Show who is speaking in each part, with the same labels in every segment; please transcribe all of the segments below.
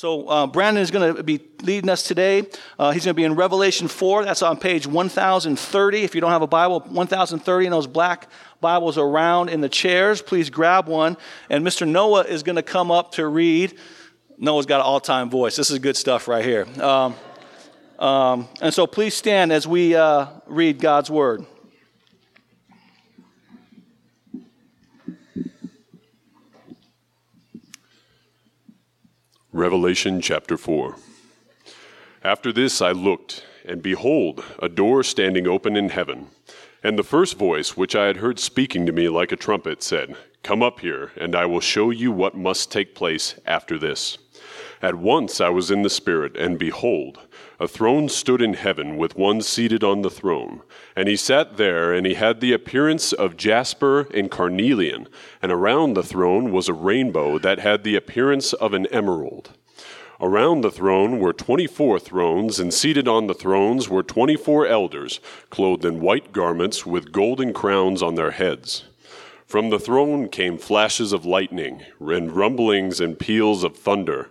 Speaker 1: So uh, Brandon is going to be leading us today. Uh, he's going to be in Revelation 4. That's on page 1030. If you don't have a Bible, 1030 and those black Bibles around in the chairs. Please grab one. And Mr. Noah is going to come up to read. Noah's got an all-time voice. This is good stuff right here. Um, um, and so please stand as we uh, read God's word.
Speaker 2: Revelation chapter 4. After this I looked, and behold, a door standing open in heaven. And the first voice which I had heard speaking to me like a trumpet said, Come up here, and I will show you what must take place after this. At once I was in the Spirit, and behold, a throne stood in heaven with one seated on the throne. And he sat there, and he had the appearance of jasper and carnelian, and around the throne was a rainbow that had the appearance of an emerald. Around the throne were twenty four thrones, and seated on the thrones were twenty four elders, clothed in white garments with golden crowns on their heads. From the throne came flashes of lightning, and rumblings and peals of thunder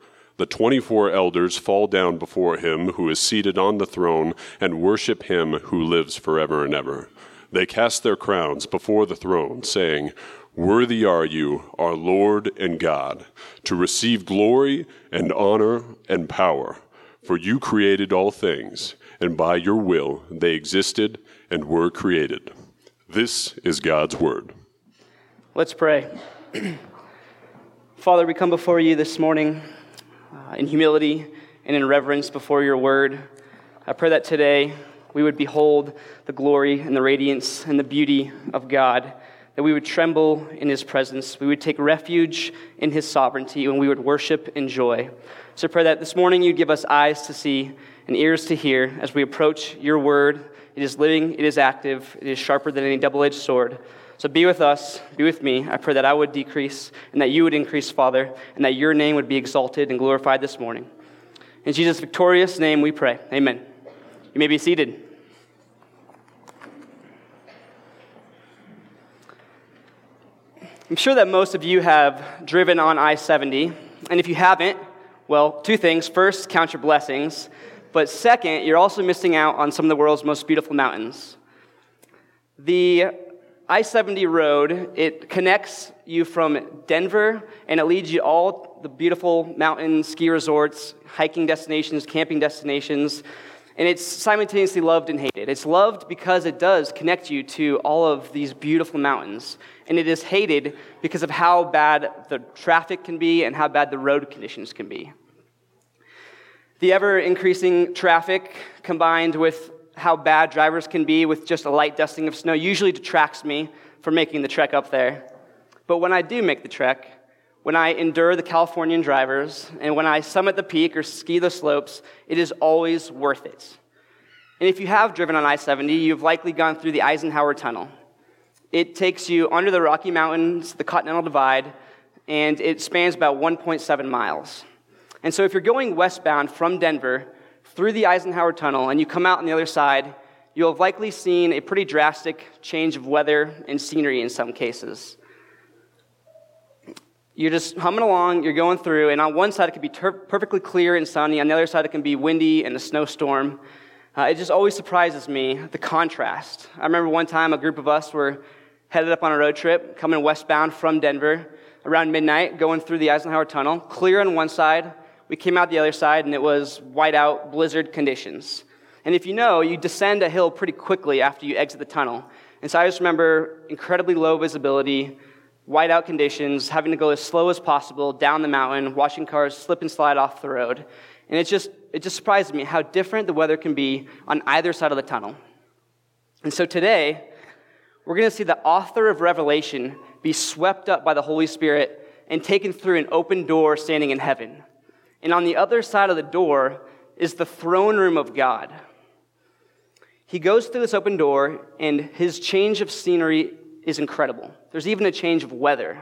Speaker 2: the 24 elders fall down before him who is seated on the throne and worship him who lives forever and ever. They cast their crowns before the throne, saying, Worthy are you, our Lord and God, to receive glory and honor and power. For you created all things, and by your will they existed and were created. This is God's word.
Speaker 3: Let's pray. Father, we come before you this morning Uh, in humility and in reverence before your word. I pray that today we would behold the glory and the radiance and the beauty of God, that we would tremble in his presence, we would take refuge in his sovereignty, and we would worship in joy. So I pray that this morning you'd give us eyes to see and ears to hear as we approach your word. It is living, it is active, it is sharper than any double edged sword. So be with us, be with me. I pray that I would decrease and that you would increase, Father, and that your name would be exalted and glorified this morning. In Jesus' victorious name we pray. Amen. You may be seated. I'm sure that most of you have driven on I 70, and if you haven't, well, two things. First, count your blessings, but second, you're also missing out on some of the world's most beautiful mountains. The I 70 road, it connects you from Denver and it leads you all the beautiful mountain ski resorts, hiking destinations, camping destinations. And it's simultaneously loved and hated. It's loved because it does connect you to all of these beautiful mountains. And it is hated because of how bad the traffic can be and how bad the road conditions can be. The ever increasing traffic combined with how bad drivers can be with just a light dusting of snow usually detracts me from making the trek up there. But when I do make the trek, when I endure the Californian drivers, and when I summit the peak or ski the slopes, it is always worth it. And if you have driven on I 70, you've likely gone through the Eisenhower Tunnel. It takes you under the Rocky Mountains, the Continental Divide, and it spans about 1.7 miles. And so if you're going westbound from Denver, through the Eisenhower Tunnel and you come out on the other side, you'll have likely seen a pretty drastic change of weather and scenery in some cases. You're just humming along, you're going through, and on one side it can be ter- perfectly clear and sunny, on the other side it can be windy and a snowstorm. Uh, it just always surprises me the contrast. I remember one time a group of us were headed up on a road trip, coming westbound from Denver around midnight, going through the Eisenhower Tunnel, clear on one side, we came out the other side and it was whiteout blizzard conditions. And if you know, you descend a hill pretty quickly after you exit the tunnel. And so I just remember incredibly low visibility, whiteout conditions, having to go as slow as possible down the mountain, watching cars slip and slide off the road. And it just, it just surprised me how different the weather can be on either side of the tunnel. And so today, we're going to see the author of Revelation be swept up by the Holy Spirit and taken through an open door standing in heaven. And on the other side of the door is the throne room of God. He goes through this open door, and his change of scenery is incredible. There's even a change of weather.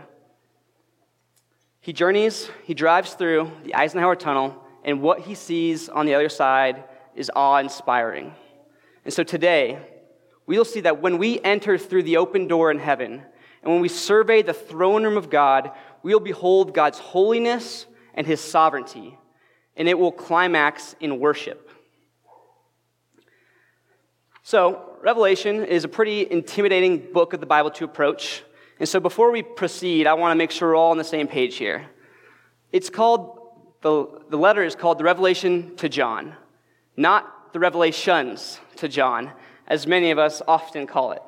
Speaker 3: He journeys, he drives through the Eisenhower Tunnel, and what he sees on the other side is awe inspiring. And so today, we'll see that when we enter through the open door in heaven, and when we survey the throne room of God, we'll behold God's holiness and his sovereignty, and it will climax in worship. So, Revelation is a pretty intimidating book of the Bible to approach. And so, before we proceed, I want to make sure we're all on the same page here. It's called, the, the letter is called the Revelation to John, not the Revelations to John, as many of us often call it.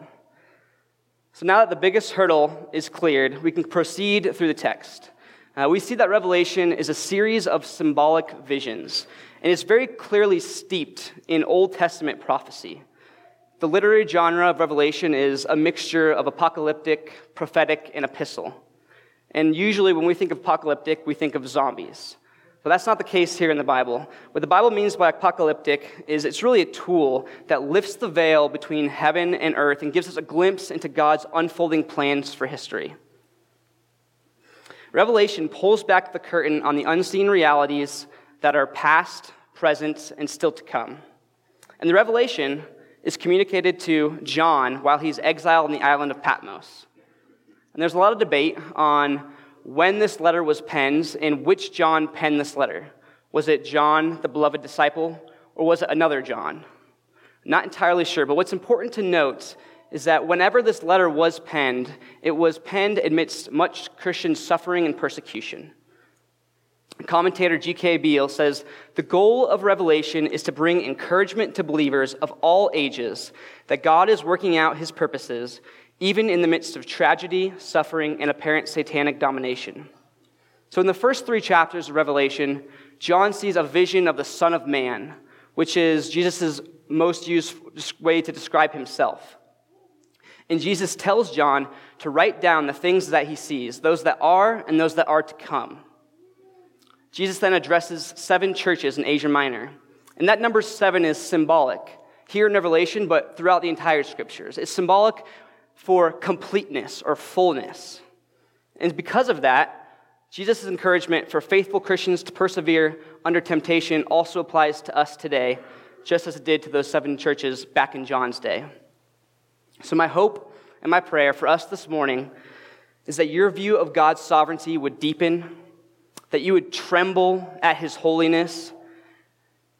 Speaker 3: So, now that the biggest hurdle is cleared, we can proceed through the text. Uh, we see that Revelation is a series of symbolic visions, and it's very clearly steeped in Old Testament prophecy. The literary genre of Revelation is a mixture of apocalyptic, prophetic, and epistle. And usually, when we think of apocalyptic, we think of zombies. But that's not the case here in the Bible. What the Bible means by apocalyptic is it's really a tool that lifts the veil between heaven and earth and gives us a glimpse into God's unfolding plans for history. Revelation pulls back the curtain on the unseen realities that are past, present, and still to come. And the revelation is communicated to John while he's exiled on the island of Patmos. And there's a lot of debate on when this letter was penned and which John penned this letter. Was it John, the beloved disciple, or was it another John? Not entirely sure, but what's important to note is that whenever this letter was penned, it was penned amidst much Christian suffering and persecution. Commentator G.K. Beale says the goal of Revelation is to bring encouragement to believers of all ages that God is working out his purposes, even in the midst of tragedy, suffering, and apparent satanic domination. So, in the first three chapters of Revelation, John sees a vision of the Son of Man, which is Jesus' most used way to describe himself. And Jesus tells John to write down the things that he sees, those that are and those that are to come. Jesus then addresses seven churches in Asia Minor. And that number seven is symbolic here in Revelation, but throughout the entire scriptures. It's symbolic for completeness or fullness. And because of that, Jesus' encouragement for faithful Christians to persevere under temptation also applies to us today, just as it did to those seven churches back in John's day. So, my hope and my prayer for us this morning is that your view of God's sovereignty would deepen that you would tremble at his holiness,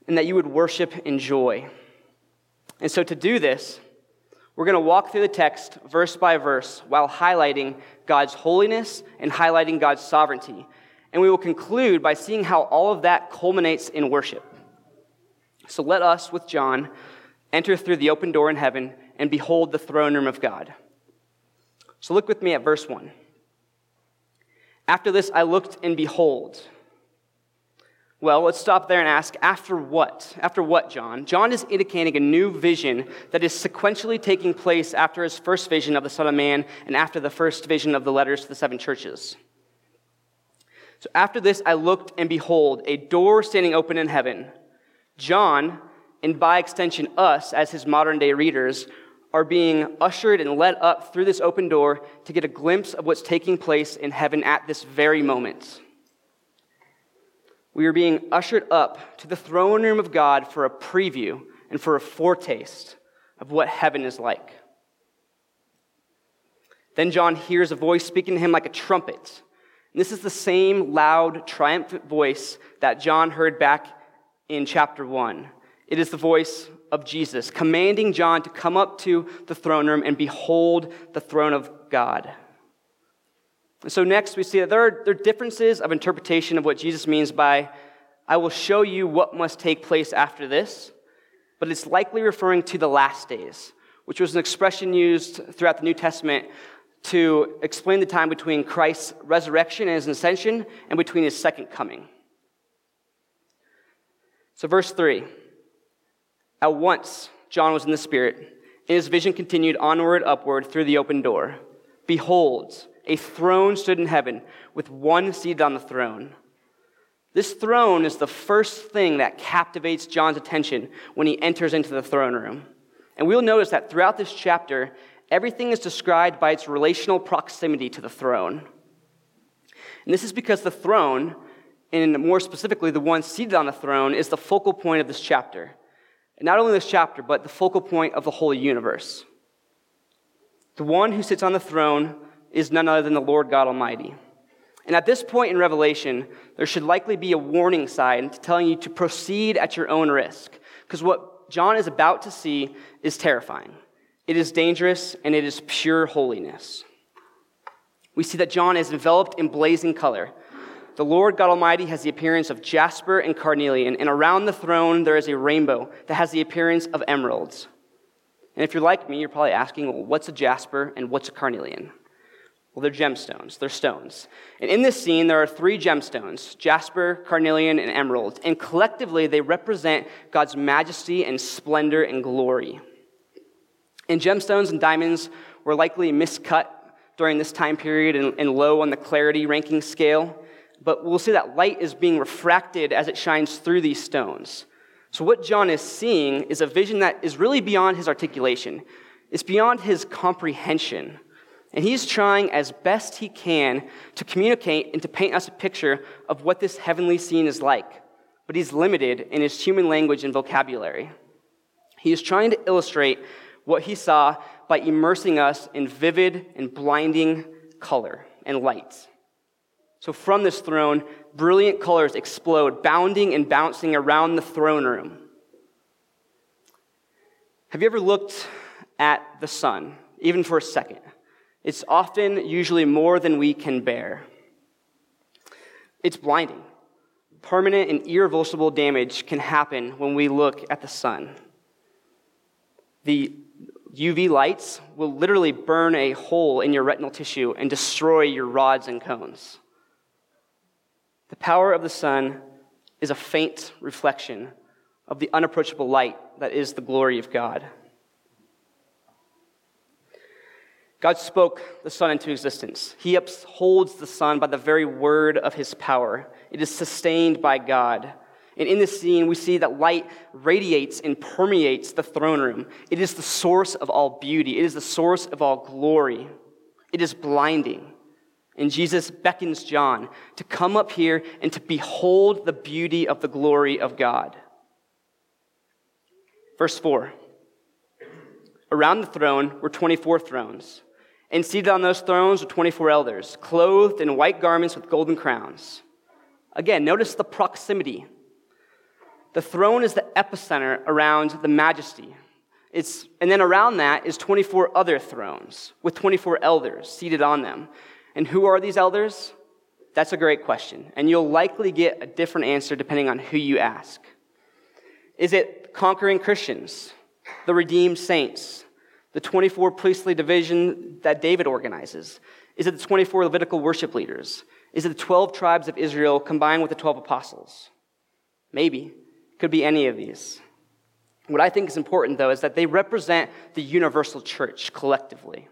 Speaker 3: and that you would worship in joy. And so, to do this, we're going to walk through the text verse by verse while highlighting God's holiness and highlighting God's sovereignty. And we will conclude by seeing how all of that culminates in worship. So let us, with John, enter through the open door in heaven and behold the throne room of God. So look with me at verse 1. After this, I looked and behold. Well, let's stop there and ask, after what? After what, John? John is indicating a new vision that is sequentially taking place after his first vision of the Son of Man and after the first vision of the letters to the seven churches. So after this, I looked and behold, a door standing open in heaven. John, and by extension us as his modern day readers, are being ushered and led up through this open door to get a glimpse of what's taking place in heaven at this very moment. We are being ushered up to the throne room of God for a preview and for a foretaste of what heaven is like. Then John hears a voice speaking to him like a trumpet. And this is the same loud, triumphant voice that John heard back in chapter 1. It is the voice of Jesus, commanding John to come up to the throne room and behold the throne of God. And so, next, we see that there are, there are differences of interpretation of what Jesus means by, I will show you what must take place after this. but it's likely referring to the last days, which was an expression used throughout the New Testament to explain the time between Christ's resurrection and his ascension and between his second coming. So, verse 3 At once, John was in the Spirit, and his vision continued onward, upward through the open door. Behold, a throne stood in heaven with one seated on the throne. This throne is the first thing that captivates John's attention when he enters into the throne room. And we'll notice that throughout this chapter, everything is described by its relational proximity to the throne. And this is because the throne, and more specifically, the one seated on the throne, is the focal point of this chapter. And not only this chapter, but the focal point of the whole universe. The one who sits on the throne is none other than the Lord God Almighty. And at this point in Revelation, there should likely be a warning sign telling you to proceed at your own risk. Because what John is about to see is terrifying. It is dangerous and it is pure holiness. We see that John is enveloped in blazing color. The Lord God Almighty has the appearance of jasper and carnelian, and around the throne there is a rainbow that has the appearance of emeralds. And if you're like me, you're probably asking, well, what's a jasper and what's a carnelian? Well, they're gemstones, they're stones. And in this scene, there are three gemstones jasper, carnelian, and emerald. And collectively, they represent God's majesty and splendor and glory. And gemstones and diamonds were likely miscut during this time period and, and low on the clarity ranking scale. But we'll see that light is being refracted as it shines through these stones. So, what John is seeing is a vision that is really beyond his articulation, it's beyond his comprehension. And he's trying as best he can to communicate and to paint us a picture of what this heavenly scene is like. But he's limited in his human language and vocabulary. He is trying to illustrate what he saw by immersing us in vivid and blinding color and light. So from this throne, brilliant colors explode, bounding and bouncing around the throne room. Have you ever looked at the sun, even for a second? It's often, usually, more than we can bear. It's blinding. Permanent and irreversible damage can happen when we look at the sun. The UV lights will literally burn a hole in your retinal tissue and destroy your rods and cones. The power of the sun is a faint reflection of the unapproachable light that is the glory of God. God spoke the sun into existence. He upholds the sun by the very word of his power. It is sustained by God. And in this scene, we see that light radiates and permeates the throne room. It is the source of all beauty, it is the source of all glory. It is blinding. And Jesus beckons John to come up here and to behold the beauty of the glory of God. Verse 4 Around the throne were 24 thrones and seated on those thrones were 24 elders, clothed in white garments with golden crowns. Again, notice the proximity. The throne is the epicenter around the majesty. It's, and then around that is 24 other thrones with 24 elders seated on them. And who are these elders? That's a great question. And you'll likely get a different answer depending on who you ask. Is it conquering Christians, the redeemed saints, the 24 priestly division that David organizes? Is it the 24 Levitical worship leaders? Is it the 12 tribes of Israel combined with the 12 apostles? Maybe. Could be any of these. What I think is important, though, is that they represent the universal church collectively.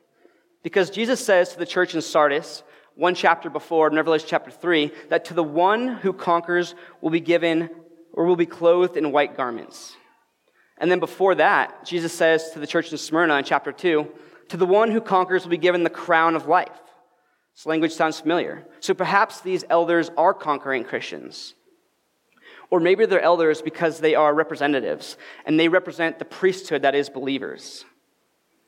Speaker 3: Because Jesus says to the church in Sardis, one chapter before, in Revelation chapter 3, that to the one who conquers will be given or will be clothed in white garments. And then before that, Jesus says to the church in Smyrna in chapter 2, to the one who conquers will be given the crown of life. This language sounds familiar. So perhaps these elders are conquering Christians. Or maybe they're elders because they are representatives and they represent the priesthood that is believers.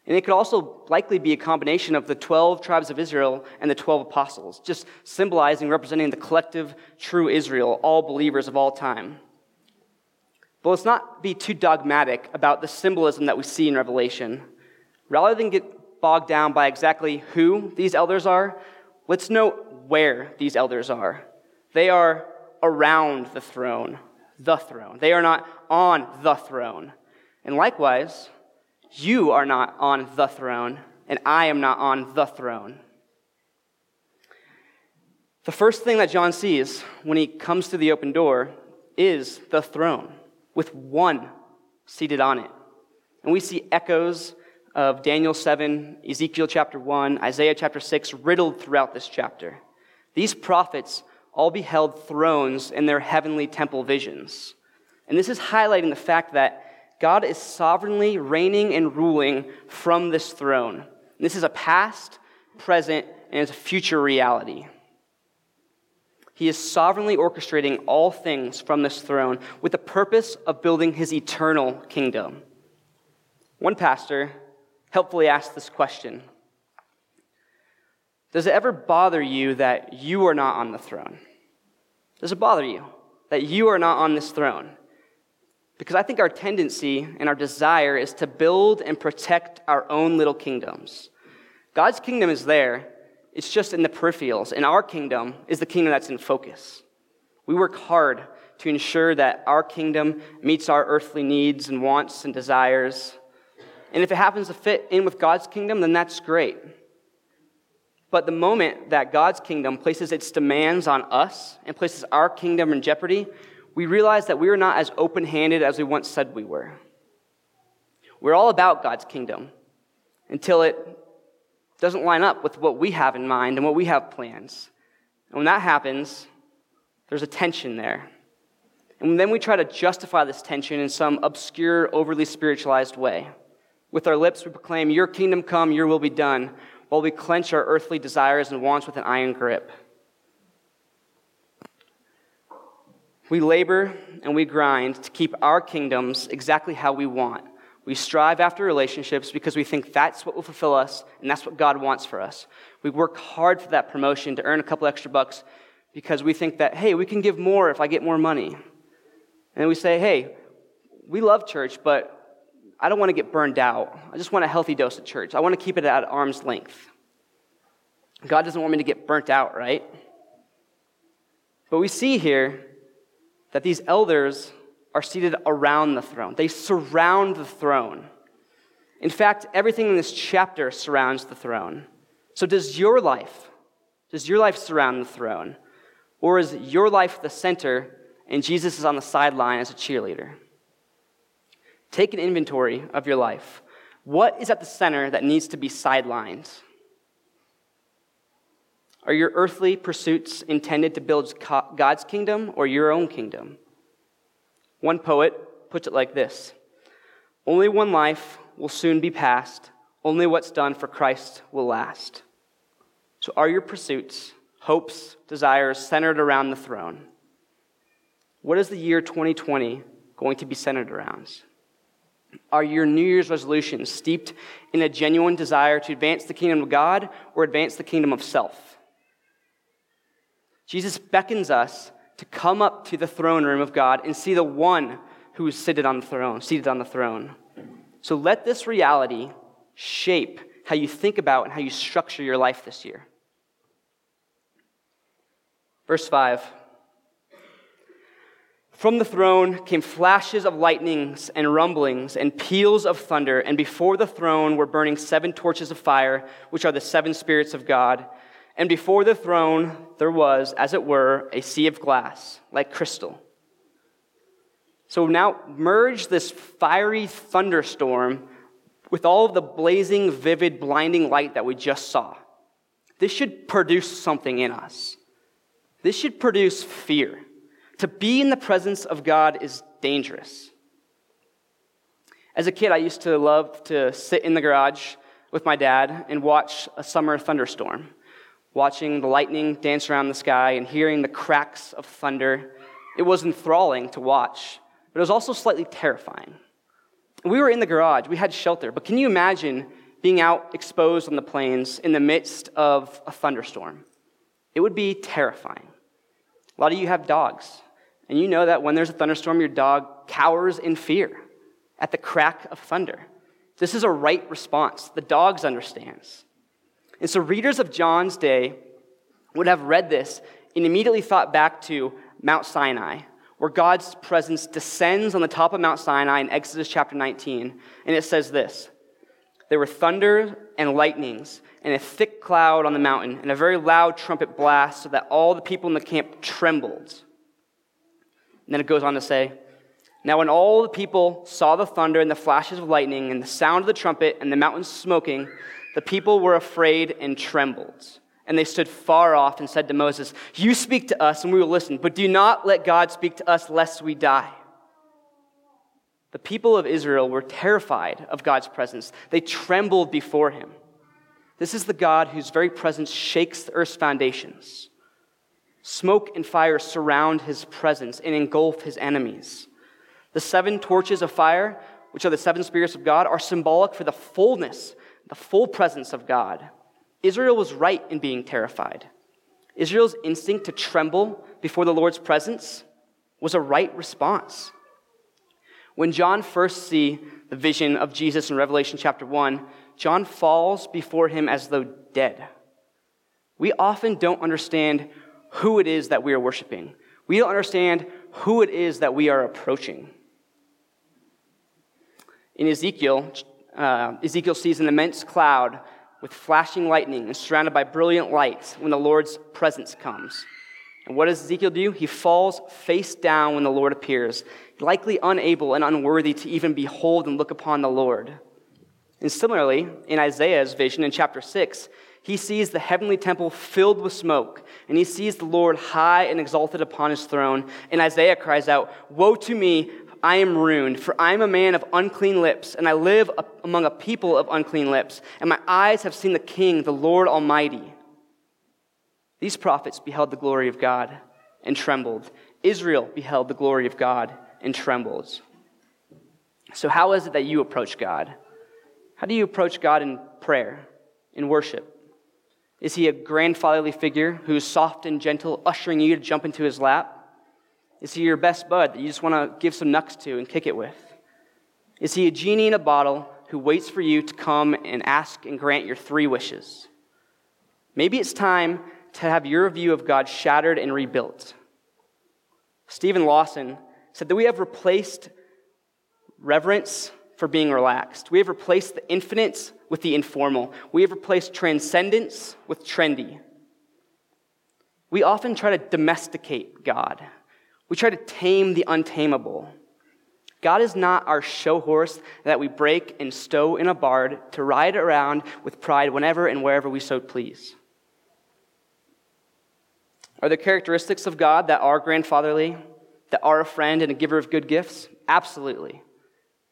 Speaker 3: And it could also likely be a combination of the 12 tribes of Israel and the 12 apostles, just symbolizing, representing the collective true Israel, all believers of all time. But let's not be too dogmatic about the symbolism that we see in Revelation. Rather than get bogged down by exactly who these elders are, let's note where these elders are. They are around the throne, the throne. They are not on the throne. And likewise, you are not on the throne, and I am not on the throne. The first thing that John sees when he comes to the open door is the throne with one seated on it. And we see echoes of Daniel 7, Ezekiel chapter 1, Isaiah chapter 6 riddled throughout this chapter. These prophets all beheld thrones in their heavenly temple visions. And this is highlighting the fact that God is sovereignly reigning and ruling from this throne. And this is a past, present, and it's a future reality. He is sovereignly orchestrating all things from this throne with the purpose of building his eternal kingdom. One pastor helpfully asked this question Does it ever bother you that you are not on the throne? Does it bother you that you are not on this throne? Because I think our tendency and our desire is to build and protect our own little kingdoms. God's kingdom is there, it's just in the peripherals, and our kingdom is the kingdom that's in focus. We work hard to ensure that our kingdom meets our earthly needs and wants and desires. And if it happens to fit in with God's kingdom, then that's great. But the moment that God's kingdom places its demands on us and places our kingdom in jeopardy, we realize that we are not as open handed as we once said we were. We're all about God's kingdom until it doesn't line up with what we have in mind and what we have plans. And when that happens, there's a tension there. And then we try to justify this tension in some obscure, overly spiritualized way. With our lips, we proclaim, Your kingdom come, your will be done, while we clench our earthly desires and wants with an iron grip. We labor and we grind to keep our kingdoms exactly how we want. We strive after relationships because we think that's what will fulfill us and that's what God wants for us. We work hard for that promotion to earn a couple extra bucks because we think that, hey, we can give more if I get more money. And we say, hey, we love church, but I don't want to get burned out. I just want a healthy dose of church. I want to keep it at arm's length. God doesn't want me to get burnt out, right? But we see here that these elders are seated around the throne. They surround the throne. In fact, everything in this chapter surrounds the throne. So, does your life, does your life surround the throne? Or is your life the center and Jesus is on the sideline as a cheerleader? Take an inventory of your life. What is at the center that needs to be sidelined? Are your earthly pursuits intended to build God's kingdom or your own kingdom? One poet puts it like this Only one life will soon be past, only what's done for Christ will last. So, are your pursuits, hopes, desires centered around the throne? What is the year 2020 going to be centered around? Are your New Year's resolutions steeped in a genuine desire to advance the kingdom of God or advance the kingdom of self? Jesus beckons us to come up to the throne room of God and see the one who is seated on the throne, seated on the throne. So let this reality shape how you think about and how you structure your life this year. Verse 5. From the throne came flashes of lightnings and rumblings and peals of thunder, and before the throne were burning seven torches of fire, which are the seven spirits of God. And before the throne there was, as it were, a sea of glass, like crystal. So now merge this fiery thunderstorm with all of the blazing, vivid, blinding light that we just saw. This should produce something in us. This should produce fear. To be in the presence of God is dangerous. As a kid, I used to love to sit in the garage with my dad and watch a summer thunderstorm watching the lightning dance around the sky and hearing the cracks of thunder. It was enthralling to watch, but it was also slightly terrifying. We were in the garage, we had shelter, but can you imagine being out exposed on the plains in the midst of a thunderstorm? It would be terrifying. A lot of you have dogs, and you know that when there's a thunderstorm, your dog cowers in fear at the crack of thunder. This is a right response. The dog understands. And so, readers of John's day would have read this and immediately thought back to Mount Sinai, where God's presence descends on the top of Mount Sinai in Exodus chapter 19. And it says this There were thunder and lightnings, and a thick cloud on the mountain, and a very loud trumpet blast, so that all the people in the camp trembled. And then it goes on to say, Now when all the people saw the thunder and the flashes of lightning, and the sound of the trumpet, and the mountains smoking, the people were afraid and trembled. And they stood far off and said to Moses, You speak to us, and we will listen, but do not let God speak to us, lest we die. The people of Israel were terrified of God's presence. They trembled before him. This is the God whose very presence shakes the earth's foundations. Smoke and fire surround his presence and engulf his enemies. The seven torches of fire, which are the seven spirits of God, are symbolic for the fullness, the full presence of God. Israel was right in being terrified. Israel's instinct to tremble before the Lord's presence was a right response. When John first see the vision of Jesus in Revelation chapter 1, John falls before him as though dead. We often don't understand who it is that we are worshiping. We don't understand who it is that we are approaching. In Ezekiel, uh, Ezekiel sees an immense cloud with flashing lightning and surrounded by brilliant lights when the Lord's presence comes. And what does Ezekiel do? He falls face down when the Lord appears, likely unable and unworthy to even behold and look upon the Lord. And similarly, in Isaiah's vision in chapter 6, he sees the heavenly temple filled with smoke, and he sees the Lord high and exalted upon his throne. And Isaiah cries out, Woe to me, I am ruined, for I am a man of unclean lips, and I live among a people of unclean lips, and my eyes have seen the King, the Lord Almighty. These prophets beheld the glory of God and trembled. Israel beheld the glory of God and trembled. So, how is it that you approach God? How do you approach God in prayer, in worship? Is he a grandfatherly figure who's soft and gentle, ushering you to jump into his lap? Is he your best bud that you just want to give some nucks to and kick it with? Is he a genie in a bottle who waits for you to come and ask and grant your three wishes? Maybe it's time to have your view of God shattered and rebuilt. Steven Lawson said that we have replaced reverence for being relaxed. We have replaced the infinite with the informal. We have replaced transcendence with trendy. We often try to domesticate God. We try to tame the untamable. God is not our show horse that we break and stow in a barn to ride around with pride whenever and wherever we so please. Are there characteristics of God that are grandfatherly, that are a friend and a giver of good gifts? Absolutely.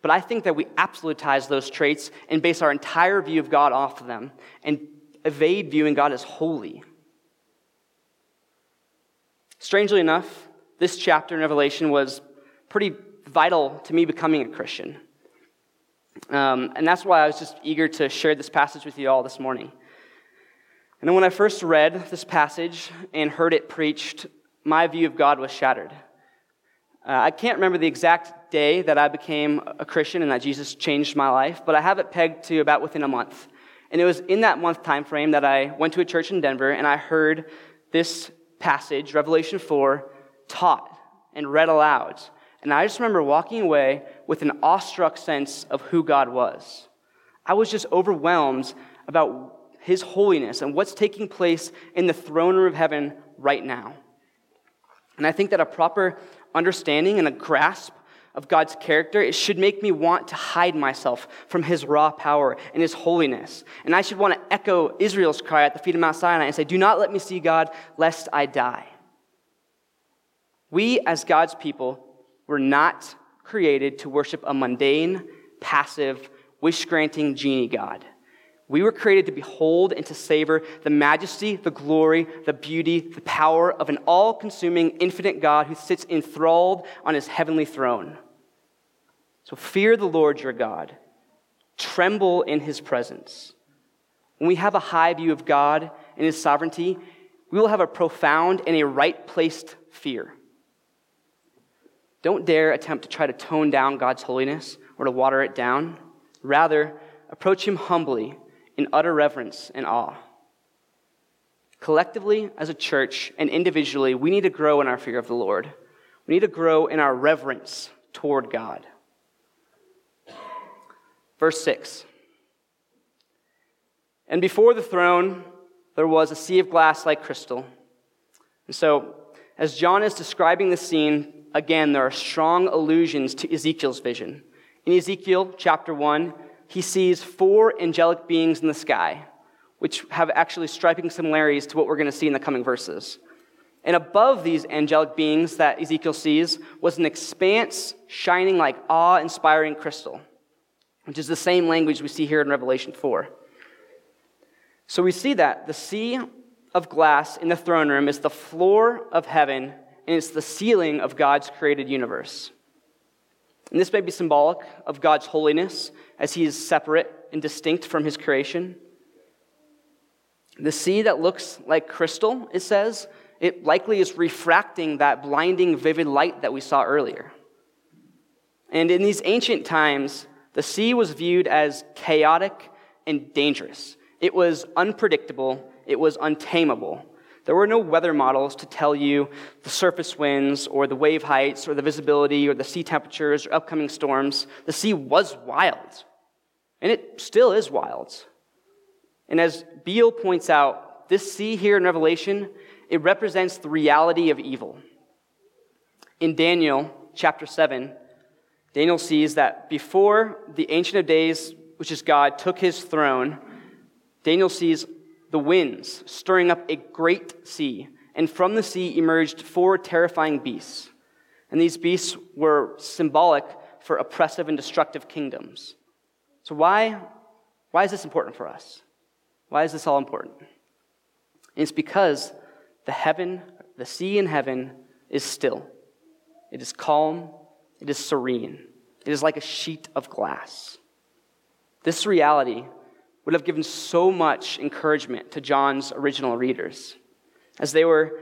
Speaker 3: But I think that we absolutize those traits and base our entire view of God off of them and evade viewing God as holy. Strangely enough, this chapter in Revelation was pretty vital to me becoming a Christian. Um, and that's why I was just eager to share this passage with you all this morning. And then when I first read this passage and heard it preached, my view of God was shattered. Uh, I can't remember the exact day that I became a Christian and that Jesus changed my life, but I have it pegged to about within a month. And it was in that month time frame that I went to a church in Denver and I heard this passage, Revelation 4, taught and read aloud. And I just remember walking away with an awestruck sense of who God was. I was just overwhelmed about his holiness and what's taking place in the throne room of heaven right now. And I think that a proper understanding and a grasp of God's character, it should make me want to hide myself from his raw power and his holiness. And I should want to echo Israel's cry at the feet of Mount Sinai and say, Do not let me see God, lest I die. We, as God's people, were not created to worship a mundane, passive, wish granting genie God. We were created to behold and to savor the majesty, the glory, the beauty, the power of an all consuming, infinite God who sits enthralled on his heavenly throne. So fear the Lord your God, tremble in his presence. When we have a high view of God and his sovereignty, we will have a profound and a right placed fear. Don't dare attempt to try to tone down God's holiness or to water it down. Rather, approach him humbly in utter reverence and awe. Collectively, as a church and individually, we need to grow in our fear of the Lord. We need to grow in our reverence toward God. Verse 6 And before the throne, there was a sea of glass like crystal. And so, as John is describing the scene, again, there are strong allusions to Ezekiel's vision. In Ezekiel chapter 1, he sees four angelic beings in the sky, which have actually striking similarities to what we're going to see in the coming verses. And above these angelic beings that Ezekiel sees was an expanse shining like awe inspiring crystal, which is the same language we see here in Revelation 4. So we see that the sea of glass in the throne room is the floor of heaven and it's the ceiling of God's created universe. And this may be symbolic of God's holiness as he is separate and distinct from his creation. The sea that looks like crystal, it says, it likely is refracting that blinding, vivid light that we saw earlier. And in these ancient times, the sea was viewed as chaotic and dangerous. It was unpredictable, it was untamable. There were no weather models to tell you the surface winds or the wave heights or the visibility or the sea temperatures or upcoming storms. The sea was wild, and it still is wild. And as Beale points out, this sea here in Revelation it represents the reality of evil. In Daniel chapter 7, Daniel sees that before the Ancient of Days, which is God, took his throne, Daniel sees the winds stirring up a great sea, and from the sea emerged four terrifying beasts. And these beasts were symbolic for oppressive and destructive kingdoms. So, why, why is this important for us? Why is this all important? And it's because the heaven, the sea in heaven is still. It is calm. It is serene. It is like a sheet of glass. This reality would have given so much encouragement to John's original readers. As they were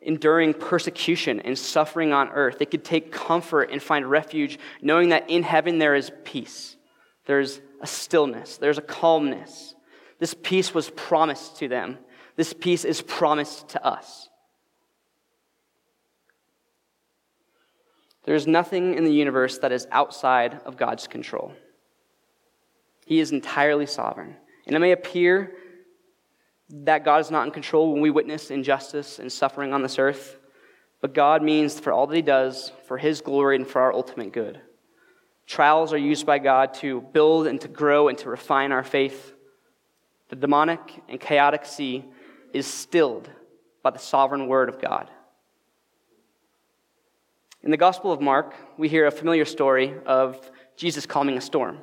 Speaker 3: enduring persecution and suffering on earth, they could take comfort and find refuge knowing that in heaven there is peace. There's a stillness, there's a calmness. This peace was promised to them this peace is promised to us. There is nothing in the universe that is outside of God's control. He is entirely sovereign. And it may appear that God is not in control when we witness injustice and suffering on this earth, but God means for all that He does, for His glory and for our ultimate good. Trials are used by God to build and to grow and to refine our faith. The demonic and chaotic sea is stilled by the sovereign word of God. In the Gospel of Mark, we hear a familiar story of Jesus calming a storm.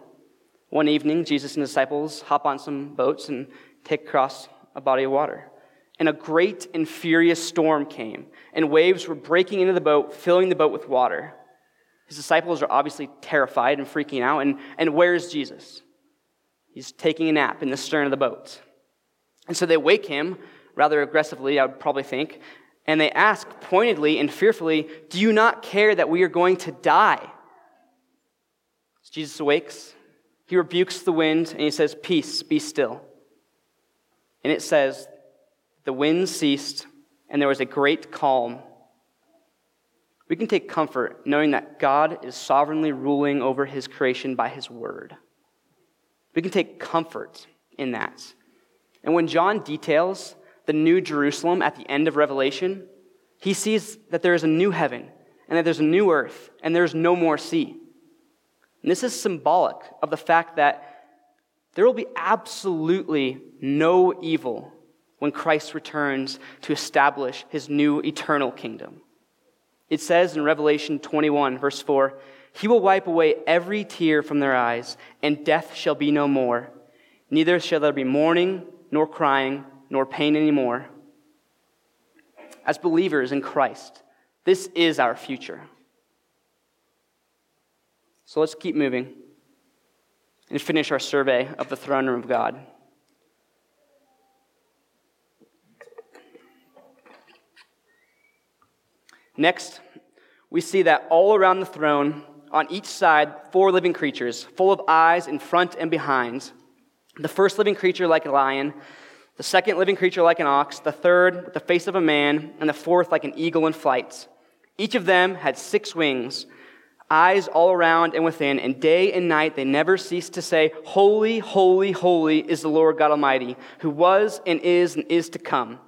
Speaker 3: One evening, Jesus and disciples hop on some boats and take across a body of water. And a great and furious storm came, and waves were breaking into the boat, filling the boat with water. His disciples are obviously terrified and freaking out. And, and where's Jesus? He's taking a nap in the stern of the boat. And so they wake him rather aggressively, I would probably think, and they ask pointedly and fearfully, Do you not care that we are going to die? As Jesus awakes, he rebukes the wind and he says, Peace, be still. And it says, The wind ceased and there was a great calm. We can take comfort knowing that God is sovereignly ruling over his creation by his word. We can take comfort in that. And when John details the new Jerusalem at the end of Revelation, he sees that there is a new heaven and that there's a new earth and there's no more sea. And this is symbolic of the fact that there will be absolutely no evil when Christ returns to establish his new eternal kingdom. It says in Revelation 21, verse 4 He will wipe away every tear from their eyes, and death shall be no more. Neither shall there be mourning, nor crying nor pain anymore. As believers in Christ, this is our future. So let's keep moving and finish our survey of the throne room of God. Next, we see that all around the throne, on each side, four living creatures, full of eyes in front and behind. The first living creature, like a lion, the second living creature like an ox, the third with the face of a man, and the fourth like an eagle in flight. Each of them had six wings, eyes all around and within, and day and night they never cease to say, Holy, holy, holy is the Lord God Almighty, who was and is and is to come.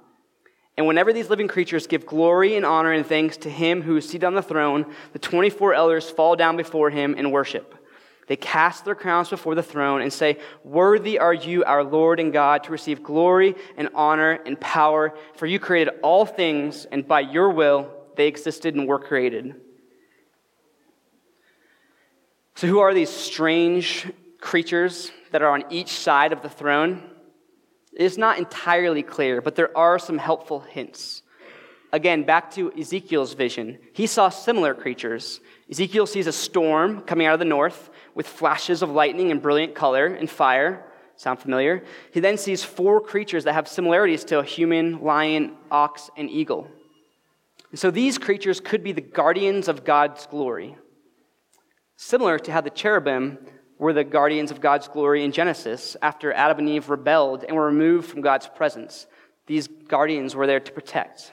Speaker 3: And whenever these living creatures give glory and honor and thanks to him who is seated on the throne, the 24 elders fall down before him and worship. They cast their crowns before the throne and say, Worthy are you, our Lord and God, to receive glory and honor and power, for you created all things, and by your will they existed and were created. So, who are these strange creatures that are on each side of the throne? It is not entirely clear, but there are some helpful hints. Again, back to Ezekiel's vision. He saw similar creatures. Ezekiel sees a storm coming out of the north with flashes of lightning and brilliant color and fire. Sound familiar? He then sees four creatures that have similarities to a human, lion, ox, and eagle. And so these creatures could be the guardians of God's glory, similar to how the cherubim were the guardians of God's glory in Genesis after Adam and Eve rebelled and were removed from God's presence. These guardians were there to protect.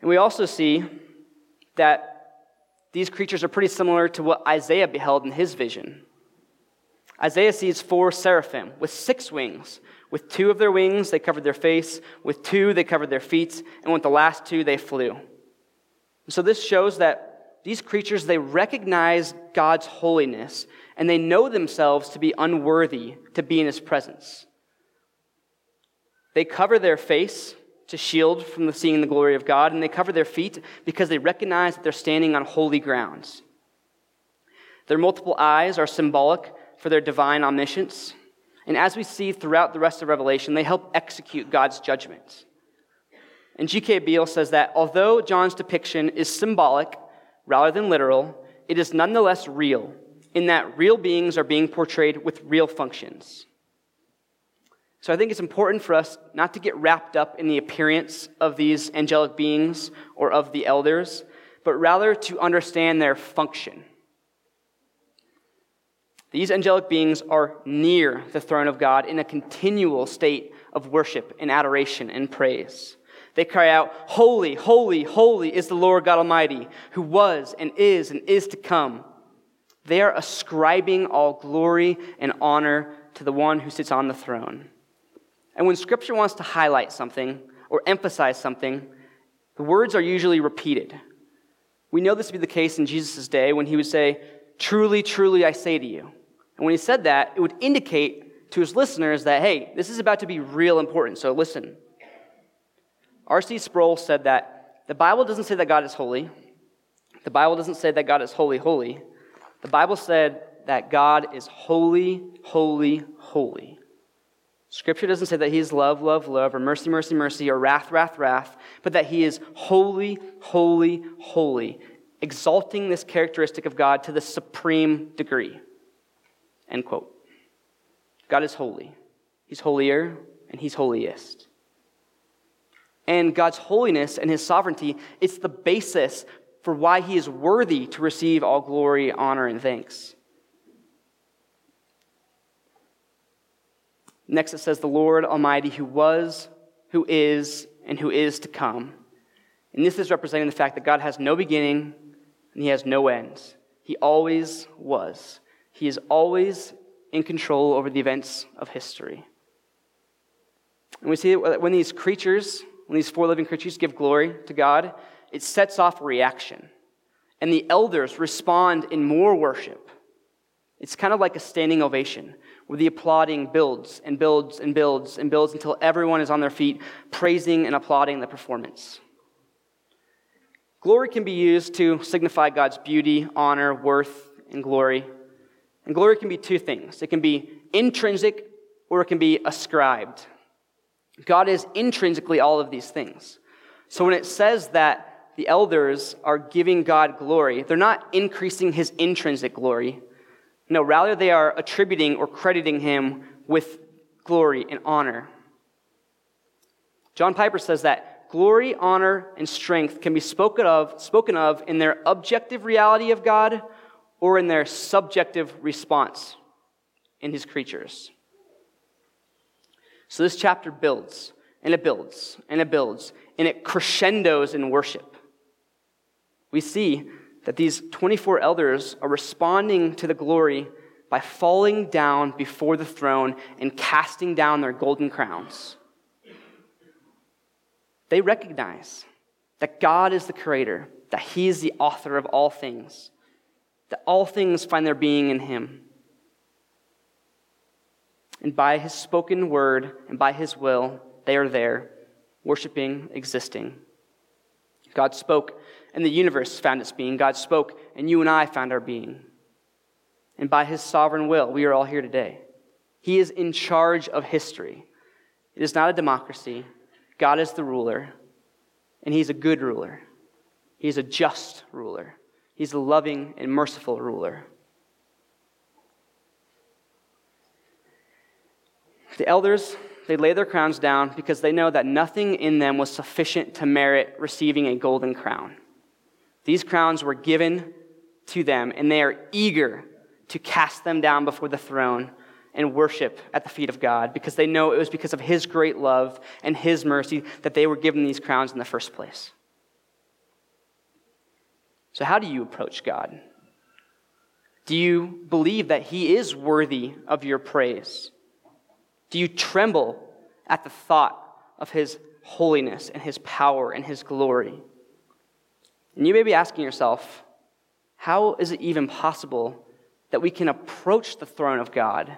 Speaker 3: And we also see that these creatures are pretty similar to what Isaiah beheld in his vision. Isaiah sees four seraphim with six wings. With two of their wings, they covered their face. With two, they covered their feet. And with the last two, they flew. So this shows that these creatures, they recognize God's holiness and they know themselves to be unworthy to be in his presence. They cover their face to shield from the seeing the glory of God, and they cover their feet because they recognize that they're standing on holy grounds. Their multiple eyes are symbolic for their divine omniscience. And as we see throughout the rest of Revelation, they help execute God's judgment. And G.K. Beale says that although John's depiction is symbolic rather than literal, it is nonetheless real, in that real beings are being portrayed with real functions. So I think it's important for us not to get wrapped up in the appearance of these angelic beings or of the elders, but rather to understand their function. These angelic beings are near the throne of God in a continual state of worship and adoration and praise. They cry out, Holy, holy, holy is the Lord God Almighty, who was and is and is to come. They are ascribing all glory and honor to the one who sits on the throne. And when Scripture wants to highlight something or emphasize something, the words are usually repeated. We know this to be the case in Jesus' day when he would say, Truly, truly, I say to you. And when he said that, it would indicate to his listeners that, hey, this is about to be real important, so listen. R.C. Sproul said that the Bible doesn't say that God is holy. The Bible doesn't say that God is holy, holy. The Bible said that God is holy, holy, holy. Scripture doesn't say that he is love, love, love, or mercy, mercy, mercy, or wrath, wrath, wrath, but that he is holy, holy, holy, exalting this characteristic of God to the supreme degree. End quote. God is holy. He's holier, and he's holiest. And God's holiness and his sovereignty, it's the basis for why he is worthy to receive all glory, honor, and thanks. Next, it says, the Lord Almighty, who was, who is, and who is to come. And this is representing the fact that God has no beginning and he has no end. He always was. He is always in control over the events of history. And we see that when these creatures, when these four living creatures give glory to God, it sets off reaction. And the elders respond in more worship. It's kind of like a standing ovation where the applauding builds and builds and builds and builds until everyone is on their feet praising and applauding the performance. Glory can be used to signify God's beauty, honor, worth, and glory. And glory can be two things it can be intrinsic or it can be ascribed. God is intrinsically all of these things. So when it says that the elders are giving God glory, they're not increasing his intrinsic glory, no, rather they are attributing or crediting him with glory and honor. John Piper says that glory, honor, and strength can be spoken of, spoken of in their objective reality of God or in their subjective response in his creatures. So this chapter builds and it builds and it builds and it crescendos in worship. we see that these 24 elders are responding to the glory by falling down before the throne and casting down their golden crowns. They recognize that God is the creator, that He is the author of all things, that all things find their being in Him. And by His spoken word and by His will, they are there, worshiping, existing. God spoke, and the universe found its being. God spoke, and you and I found our being. And by His sovereign will, we are all here today. He is in charge of history. It is not a democracy, God is the ruler, and He's a good ruler. He's a just ruler. He's a loving and merciful ruler. The elders, they lay their crowns down because they know that nothing in them was sufficient to merit receiving a golden crown. These crowns were given to them, and they are eager to cast them down before the throne and worship at the feet of God because they know it was because of His great love and His mercy that they were given these crowns in the first place. So, how do you approach God? Do you believe that He is worthy of your praise? Do you tremble at the thought of His holiness and His power and His glory? And you may be asking yourself, how is it even possible that we can approach the throne of God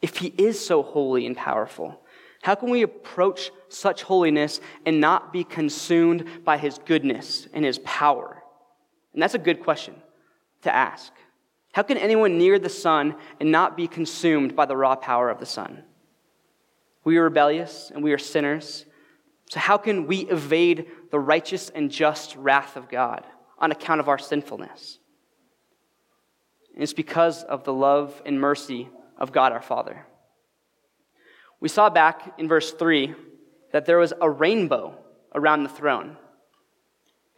Speaker 3: if He is so holy and powerful? How can we approach such holiness and not be consumed by His goodness and His power? And that's a good question to ask. How can anyone near the sun and not be consumed by the raw power of the Son? We are rebellious and we are sinners. So, how can we evade the righteous and just wrath of God on account of our sinfulness? And it's because of the love and mercy of God our Father. We saw back in verse 3 that there was a rainbow around the throne.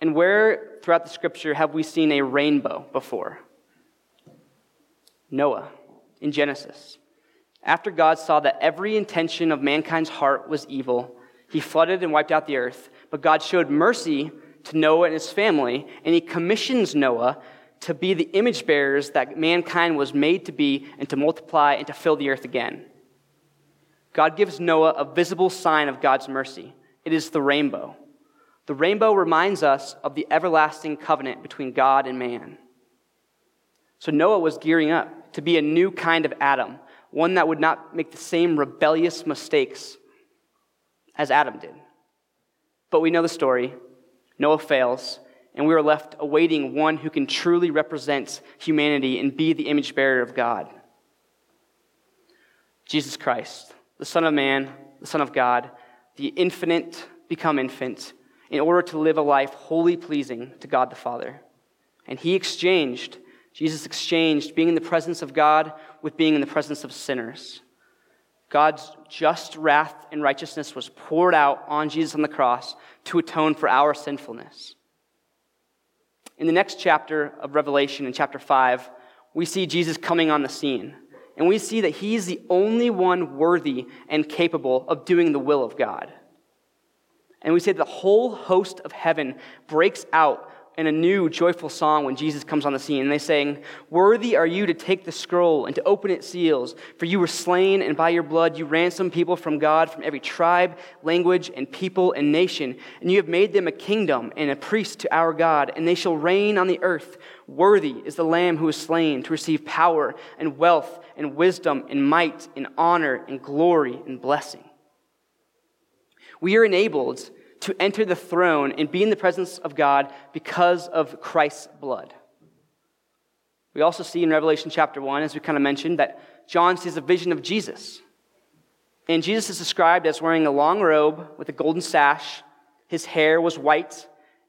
Speaker 3: And where throughout the scripture have we seen a rainbow before? Noah in Genesis. After God saw that every intention of mankind's heart was evil, he flooded and wiped out the earth. But God showed mercy to Noah and his family, and he commissions Noah to be the image bearers that mankind was made to be and to multiply and to fill the earth again. God gives Noah a visible sign of God's mercy. It is the rainbow. The rainbow reminds us of the everlasting covenant between God and man. So Noah was gearing up to be a new kind of Adam, one that would not make the same rebellious mistakes as Adam did. But we know the story. Noah fails, and we are left awaiting one who can truly represent humanity and be the image bearer of God. Jesus Christ, the Son of Man, the Son of God, the infinite become infant, in order to live a life wholly pleasing to God the Father. And he exchanged, Jesus exchanged being in the presence of God with being in the presence of sinners. God's just wrath and righteousness was poured out on Jesus on the cross to atone for our sinfulness. In the next chapter of Revelation, in chapter 5, we see Jesus coming on the scene. And we see that he's the only one worthy and capable of doing the will of God. And we say the whole host of heaven breaks out in a new joyful song when Jesus comes on the scene. And they sing, Worthy are you to take the scroll and to open its seals, for you were slain, and by your blood you ransomed people from God from every tribe, language, and people and nation. And you have made them a kingdom and a priest to our God, and they shall reign on the earth. Worthy is the Lamb who was slain to receive power and wealth and wisdom and might and honor and glory and blessing. We are enabled to enter the throne and be in the presence of God because of Christ's blood. We also see in Revelation chapter 1, as we kind of mentioned, that John sees a vision of Jesus. And Jesus is described as wearing a long robe with a golden sash. His hair was white,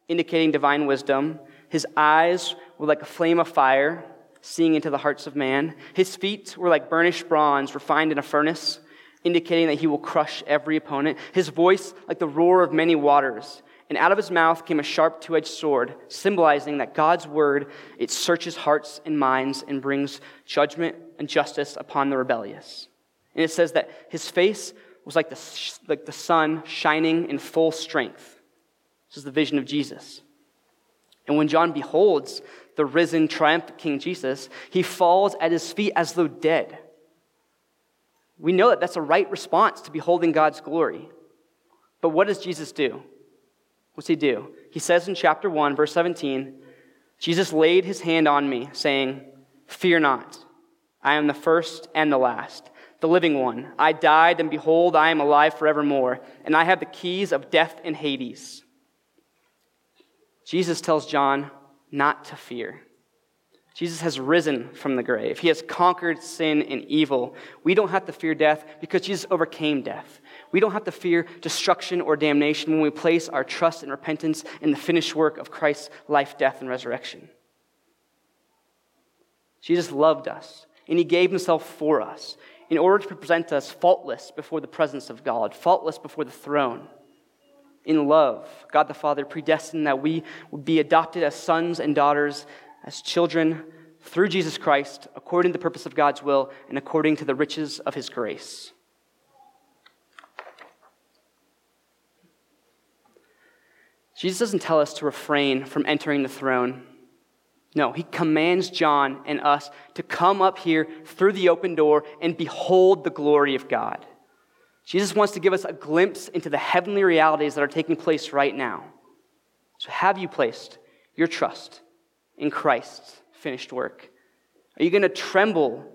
Speaker 3: indicating divine wisdom. His eyes were like a flame of fire, seeing into the hearts of man. His feet were like burnished bronze, refined in a furnace indicating that he will crush every opponent. His voice like the roar of many waters. And out of his mouth came a sharp two-edged sword, symbolizing that God's word, it searches hearts and minds and brings judgment and justice upon the rebellious. And it says that his face was like the, like the sun shining in full strength. This is the vision of Jesus. And when John beholds the risen, triumphant King Jesus, he falls at his feet as though dead. We know that that's a right response to beholding God's glory. But what does Jesus do? What's he do? He says in chapter 1, verse 17, Jesus laid his hand on me, saying, Fear not, I am the first and the last, the living one. I died, and behold, I am alive forevermore, and I have the keys of death and Hades. Jesus tells John not to fear. Jesus has risen from the grave. He has conquered sin and evil. We don't have to fear death because Jesus overcame death. We don't have to fear destruction or damnation when we place our trust and repentance in the finished work of Christ's life, death, and resurrection. Jesus loved us, and he gave himself for us in order to present us faultless before the presence of God, faultless before the throne. In love, God the Father predestined that we would be adopted as sons and daughters, as children through Jesus Christ, according to the purpose of God's will and according to the riches of his grace. Jesus doesn't tell us to refrain from entering the throne. No, he commands John and us to come up here through the open door and behold the glory of God. Jesus wants to give us a glimpse into the heavenly realities that are taking place right now. So, have you placed your trust in Christ's finished work? Are you going to tremble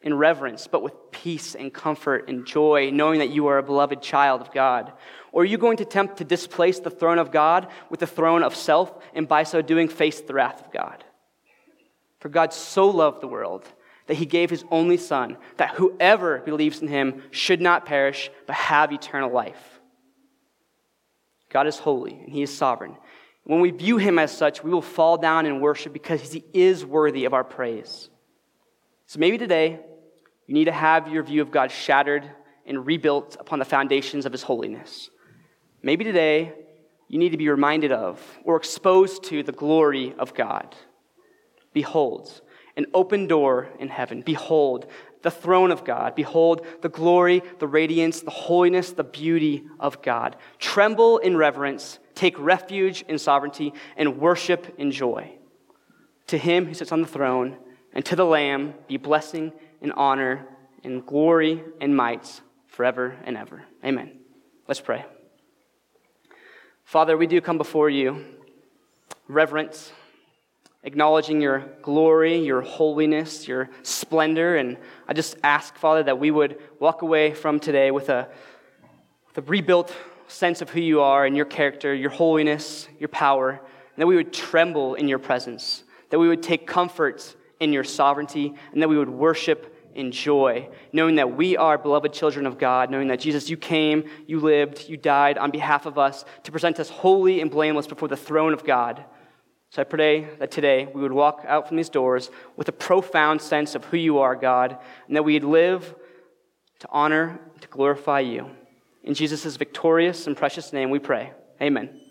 Speaker 3: in reverence, but with peace and comfort and joy, knowing that you are a beloved child of God? Or are you going to attempt to displace the throne of God with the throne of self, and by so doing, face the wrath of God? For God so loved the world that he gave his only Son, that whoever believes in him should not perish, but have eternal life. God is holy, and he is sovereign. When we view him as such, we will fall down and worship because he is worthy of our praise. So maybe today, you need to have your view of God shattered and rebuilt upon the foundations of his holiness. Maybe today you need to be reminded of or exposed to the glory of God. Behold, an open door in heaven. Behold, the throne of God. Behold, the glory, the radiance, the holiness, the beauty of God. Tremble in reverence, take refuge in sovereignty, and worship in joy. To him who sits on the throne and to the Lamb be blessing and honor and glory and might forever and ever. Amen. Let's pray. Father, we do come before you, reverence, acknowledging your glory, your holiness, your splendor. And I just ask, Father, that we would walk away from today with a, with a rebuilt sense of who you are and your character, your holiness, your power, and that we would tremble in your presence, that we would take comfort in your sovereignty, and that we would worship in joy, knowing that we are beloved children of God, knowing that Jesus, you came, you lived, you died on behalf of us to present us holy and blameless before the throne of God. So I pray that today we would walk out from these doors with a profound sense of who you are, God, and that we'd live to honor, to glorify you. In Jesus' victorious and precious name we pray. Amen.